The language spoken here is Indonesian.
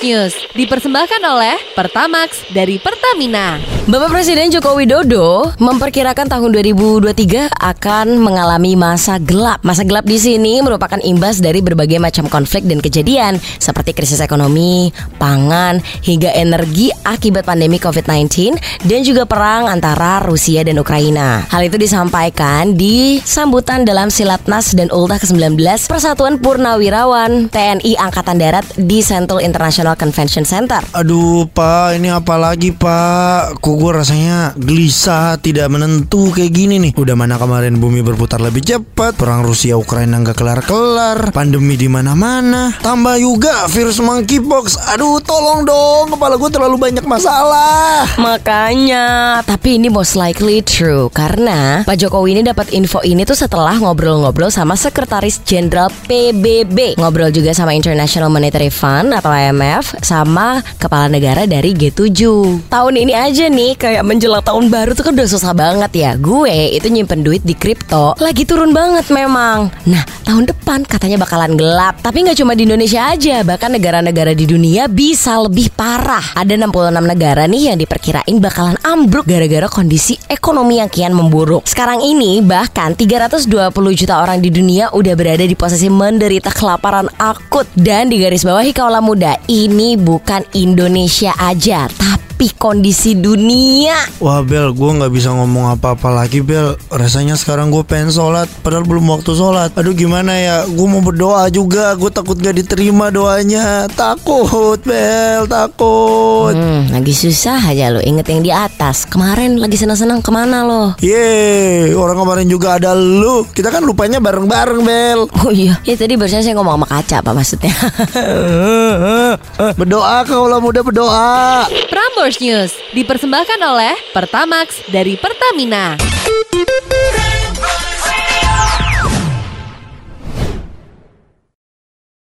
News dipersembahkan oleh Pertamax dari Pertamina. Bapak Presiden Joko Widodo memperkirakan tahun 2023 akan mengalami masa gelap. Masa gelap di sini merupakan imbas dari berbagai macam konflik dan kejadian seperti krisis ekonomi, pangan, hingga energi akibat pandemi COVID-19 dan juga perang antara Rusia dan Ukraina. Hal itu disampaikan di sambutan dalam Silatnas dan Ultah ke-19 Persatuan Purnawirawan TNI Angkatan Darat di Sentul International Convention Center. Aduh pak, ini apa lagi pak? Gue rasanya gelisah, tidak menentu kayak gini nih. Udah mana kemarin bumi berputar lebih cepat, perang Rusia Ukraina nggak kelar-kelar, pandemi di mana-mana, tambah juga virus monkeypox. Aduh, tolong dong, kepala gue terlalu banyak masalah. Makanya, tapi ini most likely true karena Pak Jokowi ini dapat info ini tuh setelah ngobrol-ngobrol sama Sekretaris Jenderal PBB, ngobrol juga sama International Monetary Fund atau IMF, sama kepala negara dari G7. Tahun ini aja nih kayak menjelang tahun baru tuh kan udah susah banget ya. Gue itu nyimpen duit di kripto lagi turun banget memang. Nah, tahun depan katanya bakalan gelap. Tapi nggak cuma di Indonesia aja, bahkan negara-negara di dunia bisa lebih parah. Ada 66 negara nih yang diperkirain bakalan ambruk gara-gara kondisi ekonomi yang kian memburuk. Sekarang ini bahkan 320 juta orang di dunia udah berada di posisi menderita kelaparan akut dan di garis bawahi kaulah muda ini bukan Indonesia aja, tapi kondisi dunia. Wah Bel, gue nggak bisa ngomong apa-apa lagi Bel. Rasanya sekarang gue pengen sholat, padahal belum waktu sholat. Aduh gimana ya? Gue mau berdoa juga, gue takut gak diterima doanya. Takut Bel, takut. Hmm, lagi susah aja lo inget yang di atas. Kemarin lagi senang-senang ke mana lo? Yeay, orang kemarin juga ada lu. Kita kan lupanya bareng-bareng Bel. Oh iya, ya tadi barusan saya ngomong sama kaca apa maksudnya? Berdoa kalau muda berdoa. Prambors News dipersembahkan oleh Pertamax dari Pertamina.